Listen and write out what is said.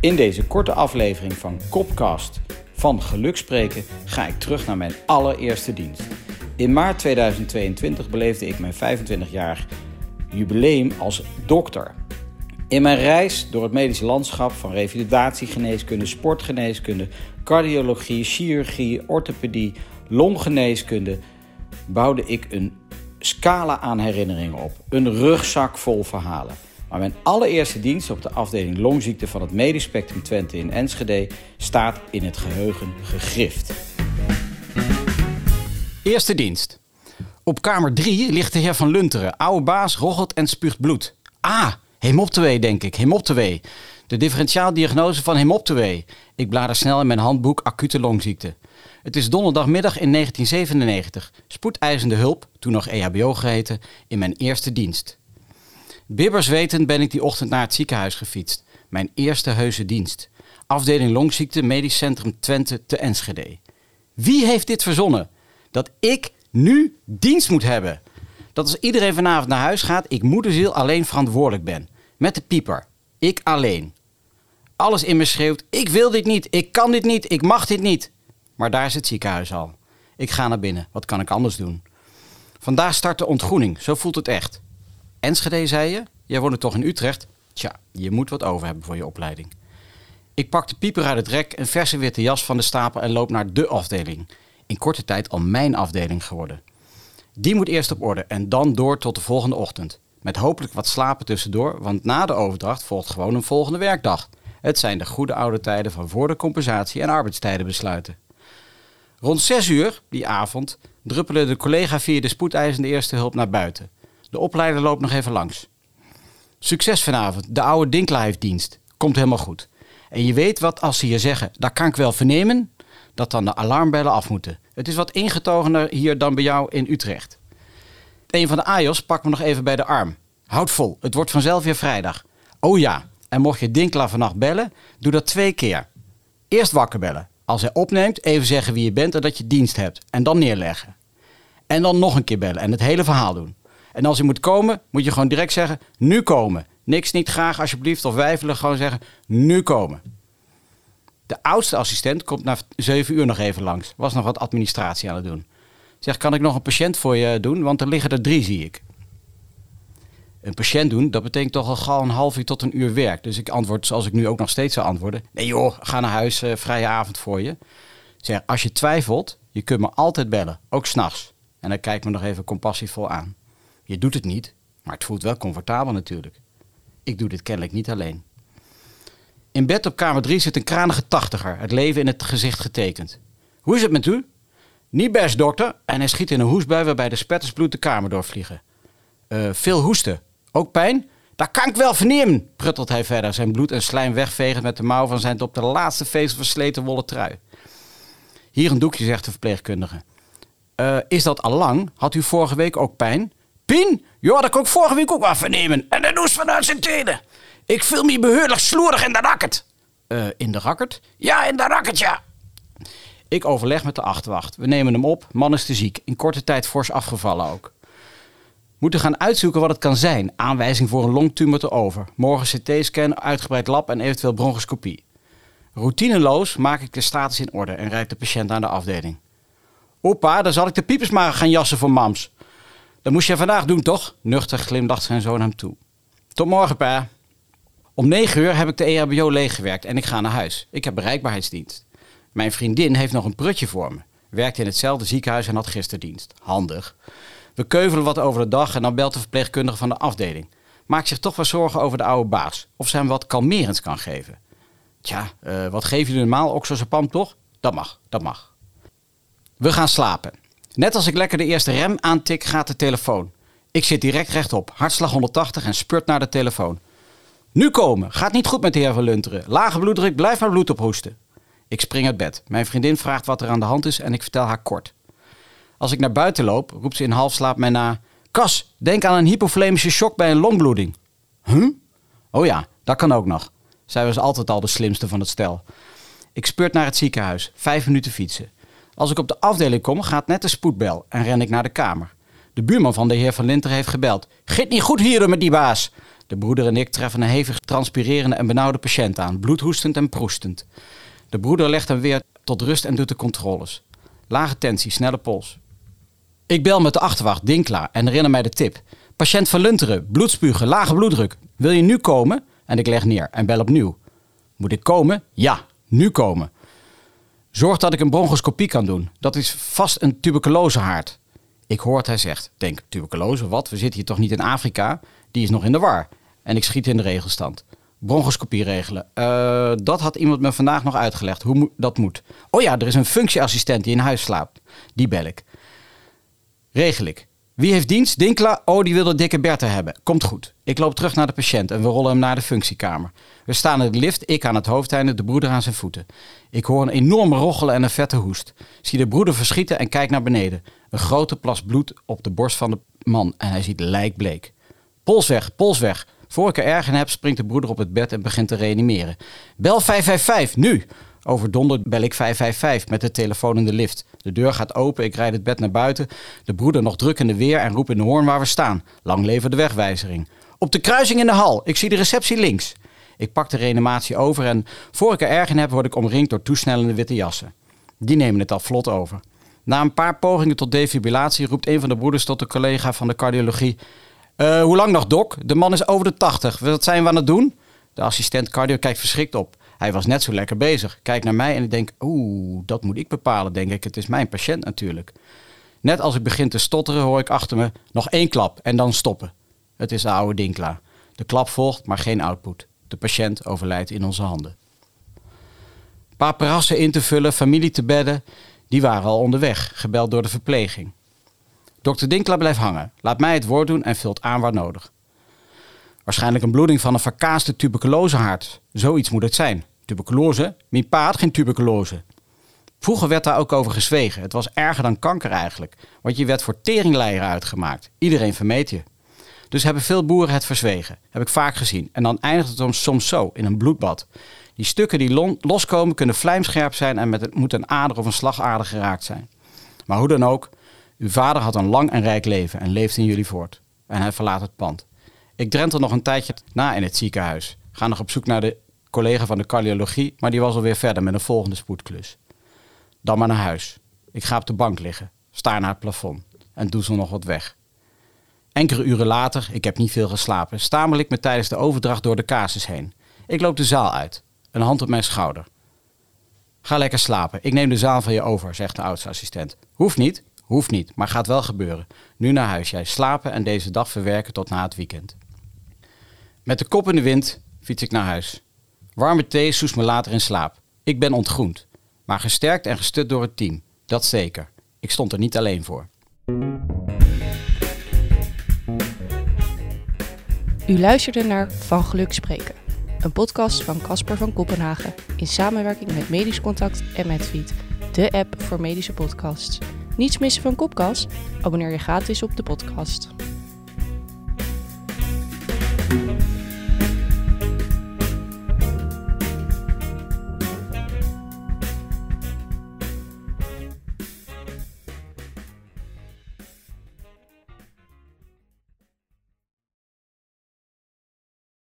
In deze korte aflevering van Kopcast van Gelukspreken ga ik terug naar mijn allereerste dienst. In maart 2022 beleefde ik mijn 25-jarig jubileum als dokter. In mijn reis door het medische landschap van revalidatiegeneeskunde, sportgeneeskunde, cardiologie, chirurgie, orthopedie, longgeneeskunde bouwde ik een scala aan herinneringen op. Een rugzak vol verhalen. Maar mijn allereerste dienst op de afdeling longziekte van het Medisch Spectrum Twente in Enschede staat in het geheugen gegrift. Eerste dienst. Op kamer 3 ligt de heer van Lunteren, oude baas, roggelt en spuugt bloed. Ah, hemoptewee denk ik, hemoptewee. De differentiaaldiagnose van hemoptewee. Ik blader snel in mijn handboek acute longziekte. Het is donderdagmiddag in 1997. Spoedeisende hulp, toen nog EHBO geheten, in mijn eerste dienst. Bibbers wetend ben ik die ochtend naar het ziekenhuis gefietst. Mijn eerste heuse dienst. Afdeling longziekte, medisch centrum Twente te Enschede. Wie heeft dit verzonnen? Dat ik nu dienst moet hebben. Dat als iedereen vanavond naar huis gaat, ik moederziel alleen verantwoordelijk ben. Met de pieper. Ik alleen. Alles in me schreeuwt, ik wil dit niet, ik kan dit niet, ik mag dit niet. Maar daar is het ziekenhuis al. Ik ga naar binnen, wat kan ik anders doen? Vandaag start de ontgroening, zo voelt het echt. Enschede, zei je? Jij woont toch in Utrecht? Tja, je moet wat over hebben voor je opleiding. Ik pak de pieper uit het rek, een verse witte jas van de stapel en loop naar de afdeling. In korte tijd al mijn afdeling geworden. Die moet eerst op orde en dan door tot de volgende ochtend. Met hopelijk wat slapen tussendoor, want na de overdracht volgt gewoon een volgende werkdag. Het zijn de goede oude tijden van voor de compensatie en arbeidstijden besluiten. Rond 6 uur, die avond, druppelen de collega via de spoedeisende eerste hulp naar buiten. De opleider loopt nog even langs. Succes vanavond, de oude Dinkla heeft dienst. Komt helemaal goed. En je weet wat als ze je zeggen, dat kan ik wel vernemen, dat dan de alarmbellen af moeten. Het is wat ingetogener hier dan bij jou in Utrecht. Een van de AJOS pakt me nog even bij de arm. Houd vol, het wordt vanzelf weer vrijdag. Oh ja, en mocht je Dinkla vannacht bellen, doe dat twee keer. Eerst wakker bellen. Als hij opneemt, even zeggen wie je bent en dat je dienst hebt. En dan neerleggen. En dan nog een keer bellen en het hele verhaal doen. En als hij moet komen, moet je gewoon direct zeggen: nu komen. Niks niet graag alsjeblieft of wijfelen, gewoon zeggen: nu komen. De oudste assistent komt na zeven uur nog even langs. Was nog wat administratie aan het doen. Zeg, kan ik nog een patiënt voor je doen? Want er liggen er drie, zie ik. Een patiënt doen, dat betekent toch al gauw een half uur tot een uur werk. Dus ik antwoord zoals ik nu ook nog steeds zou antwoorden. Nee joh, ga naar huis, uh, vrije avond voor je. Zeg, als je twijfelt, je kunt me altijd bellen, ook s'nachts. En dan kijk me nog even compassievol aan. Je doet het niet, maar het voelt wel comfortabel natuurlijk. Ik doe dit kennelijk niet alleen. In bed op kamer 3 zit een kranige tachtiger, het leven in het gezicht getekend. Hoe is het met u? Niet best, dokter. En hij schiet in een hoestbui waarbij de spettersbloed de kamer doorvliegen. Uh, veel hoesten. Ook pijn? Dat kan ik wel vernemen, pruttelt hij verder, zijn bloed en slijm wegvegend met de mouw van zijn op de laatste feest versleten wollen trui. Hier een doekje, zegt de verpleegkundige. Uh, is dat al lang? Had u vorige week ook pijn? Pien? Ja, dat kon ik vorige week ook vernemen. En dat doet vanuit zijn tenen. Ik viel me beheerlijk sloerig in de racket. Uh, in de racket? Ja, in de racket, ja. Ik overleg met de achterwacht. We nemen hem op. Man is te ziek. In korte tijd fors afgevallen ook. Moeten gaan uitzoeken wat het kan zijn. Aanwijzing voor een longtumor te over. Morgen CT-scan, uitgebreid lab en eventueel bronchoscopie. Routineloos maak ik de status in orde en rijd de patiënt aan de afdeling. Opa, dan zal ik de piepers maar gaan jassen voor mams. Dat moest je vandaag doen, toch? Nuchter glimlacht zijn zoon hem toe. Tot morgen, pa. Om negen uur heb ik de EHBO leeggewerkt en ik ga naar huis. Ik heb bereikbaarheidsdienst. Mijn vriendin heeft nog een prutje voor me. Werkt in hetzelfde ziekenhuis en had gisteren dienst. Handig. We keuvelen wat over de dag en dan belt de verpleegkundige van de afdeling. Maakt zich toch wel zorgen over de oude baas. Of ze hem wat kalmerends kan geven. Tja, uh, wat geef je normaal? Oxazepam toch? Dat mag, dat mag. We gaan slapen. Net als ik lekker de eerste rem aantik, gaat de telefoon. Ik zit direct rechtop, hartslag 180 en spurt naar de telefoon. Nu komen, gaat niet goed met de heer Van Lunteren. Lage bloeddruk, blijf maar bloed ophoesten. Ik spring uit bed. Mijn vriendin vraagt wat er aan de hand is en ik vertel haar kort. Als ik naar buiten loop, roept ze in halfslaap mij na... Kas, denk aan een hypoflemische shock bij een longbloeding. Huh? Oh ja, dat kan ook nog. Zij was altijd al de slimste van het stel. Ik speurt naar het ziekenhuis. Vijf minuten fietsen. Als ik op de afdeling kom, gaat net de spoedbel en ren ik naar de kamer. De buurman van de heer Van Linter heeft gebeld. Git niet goed hier met die baas. De broeder en ik treffen een hevig transpirerende en benauwde patiënt aan, bloedhoestend en proestend. De broeder legt hem weer tot rust en doet de controles. Lage tensie, snelle pols. Ik bel met de achterwacht, Dinkla, en herinner mij de tip. Patiënt van Lunteren, bloedspugen, lage bloeddruk. Wil je nu komen? En ik leg neer en bel opnieuw. Moet ik komen? Ja, nu komen. Zorg dat ik een bronchoscopie kan doen. Dat is vast een tuberculosehaard. Ik hoor hij zegt. Denk, tuberculose, wat? We zitten hier toch niet in Afrika? Die is nog in de war. En ik schiet in de regelstand. Bronchoscopie regelen. Uh, dat had iemand me vandaag nog uitgelegd, hoe dat moet. Oh ja, er is een functieassistent die in huis slaapt. Die bel ik. Regel ik. Wie heeft dienst? Dinkla. Oh, die wil de dikke Bertha hebben. Komt goed. Ik loop terug naar de patiënt en we rollen hem naar de functiekamer. We staan in de lift, ik aan het hoofdeinde, de broeder aan zijn voeten. Ik hoor een enorme rochelen en een vette hoest. Zie de broeder verschieten en kijk naar beneden. Een grote plas bloed op de borst van de man en hij ziet lijkbleek. Pols weg, pols weg. Voor ik er erg in heb, springt de broeder op het bed en begint te reanimeren. Bel 555, nu! Overdonderd bel ik 555 met de telefoon in de lift. De deur gaat open, ik rijd het bed naar buiten. De broeder nog druk in de weer en roep in de hoorn waar we staan. Lang leven de wegwijzering. Op de kruising in de hal, ik zie de receptie links. Ik pak de reanimatie over en voor ik er erg in heb, word ik omringd door toesnellende witte jassen. Die nemen het al vlot over. Na een paar pogingen tot defibrillatie roept een van de broeders tot de collega van de cardiologie. Uh, hoe lang nog, dok? De man is over de 80. Wat zijn we aan het doen? De assistent cardio kijkt verschrikt op. Hij was net zo lekker bezig. Kijk naar mij en ik denk, oeh, dat moet ik bepalen, denk ik. Het is mijn patiënt natuurlijk. Net als ik begin te stotteren hoor ik achter me nog één klap en dan stoppen. Het is de oude Dinkla. De klap volgt, maar geen output. De patiënt overlijdt in onze handen. Paparassen in te vullen, familie te bedden, die waren al onderweg, gebeld door de verpleging. Dokter Dinkla blijft hangen, laat mij het woord doen en vult aan waar nodig. Waarschijnlijk een bloeding van een verkaaste tuberculosehaard. Zoiets moet het zijn. Tuberculose? Mijn pa geen tuberculose. Vroeger werd daar ook over gezwegen. Het was erger dan kanker eigenlijk. Want je werd voor teringleier uitgemaakt. Iedereen vermeed je. Dus hebben veel boeren het verzwegen. Heb ik vaak gezien. En dan eindigt het soms zo, in een bloedbad. Die stukken die loskomen kunnen vlijmscherp zijn en met het moet een ader of een slagader geraakt zijn. Maar hoe dan ook, uw vader had een lang en rijk leven en leeft in jullie voort. En hij verlaat het pand. Ik drentel nog een tijdje na in het ziekenhuis. Ga nog op zoek naar de collega van de cardiologie, maar die was alweer verder met een volgende spoedklus. Dan maar naar huis. Ik ga op de bank liggen, sta naar het plafond en doe zo nog wat weg. Enkele uren later, ik heb niet veel geslapen, stamel ik me tijdens de overdracht door de casus heen. Ik loop de zaal uit, een hand op mijn schouder. Ga lekker slapen, ik neem de zaal van je over, zegt de oudste assistent. Hoeft niet, hoeft niet, maar gaat wel gebeuren. Nu naar huis, jij slapen en deze dag verwerken tot na het weekend. Met de kop in de wind fiets ik naar huis. Warme thee soest me later in slaap. Ik ben ontgroend. Maar gesterkt en gestut door het team. Dat zeker. Ik stond er niet alleen voor. U luisterde naar Van Geluk Spreken. Een podcast van Casper van Kopenhagen. In samenwerking met Medisch Contact en Medfeed. De app voor medische podcasts. Niets missen van Kopkast? Abonneer je gratis op de podcast.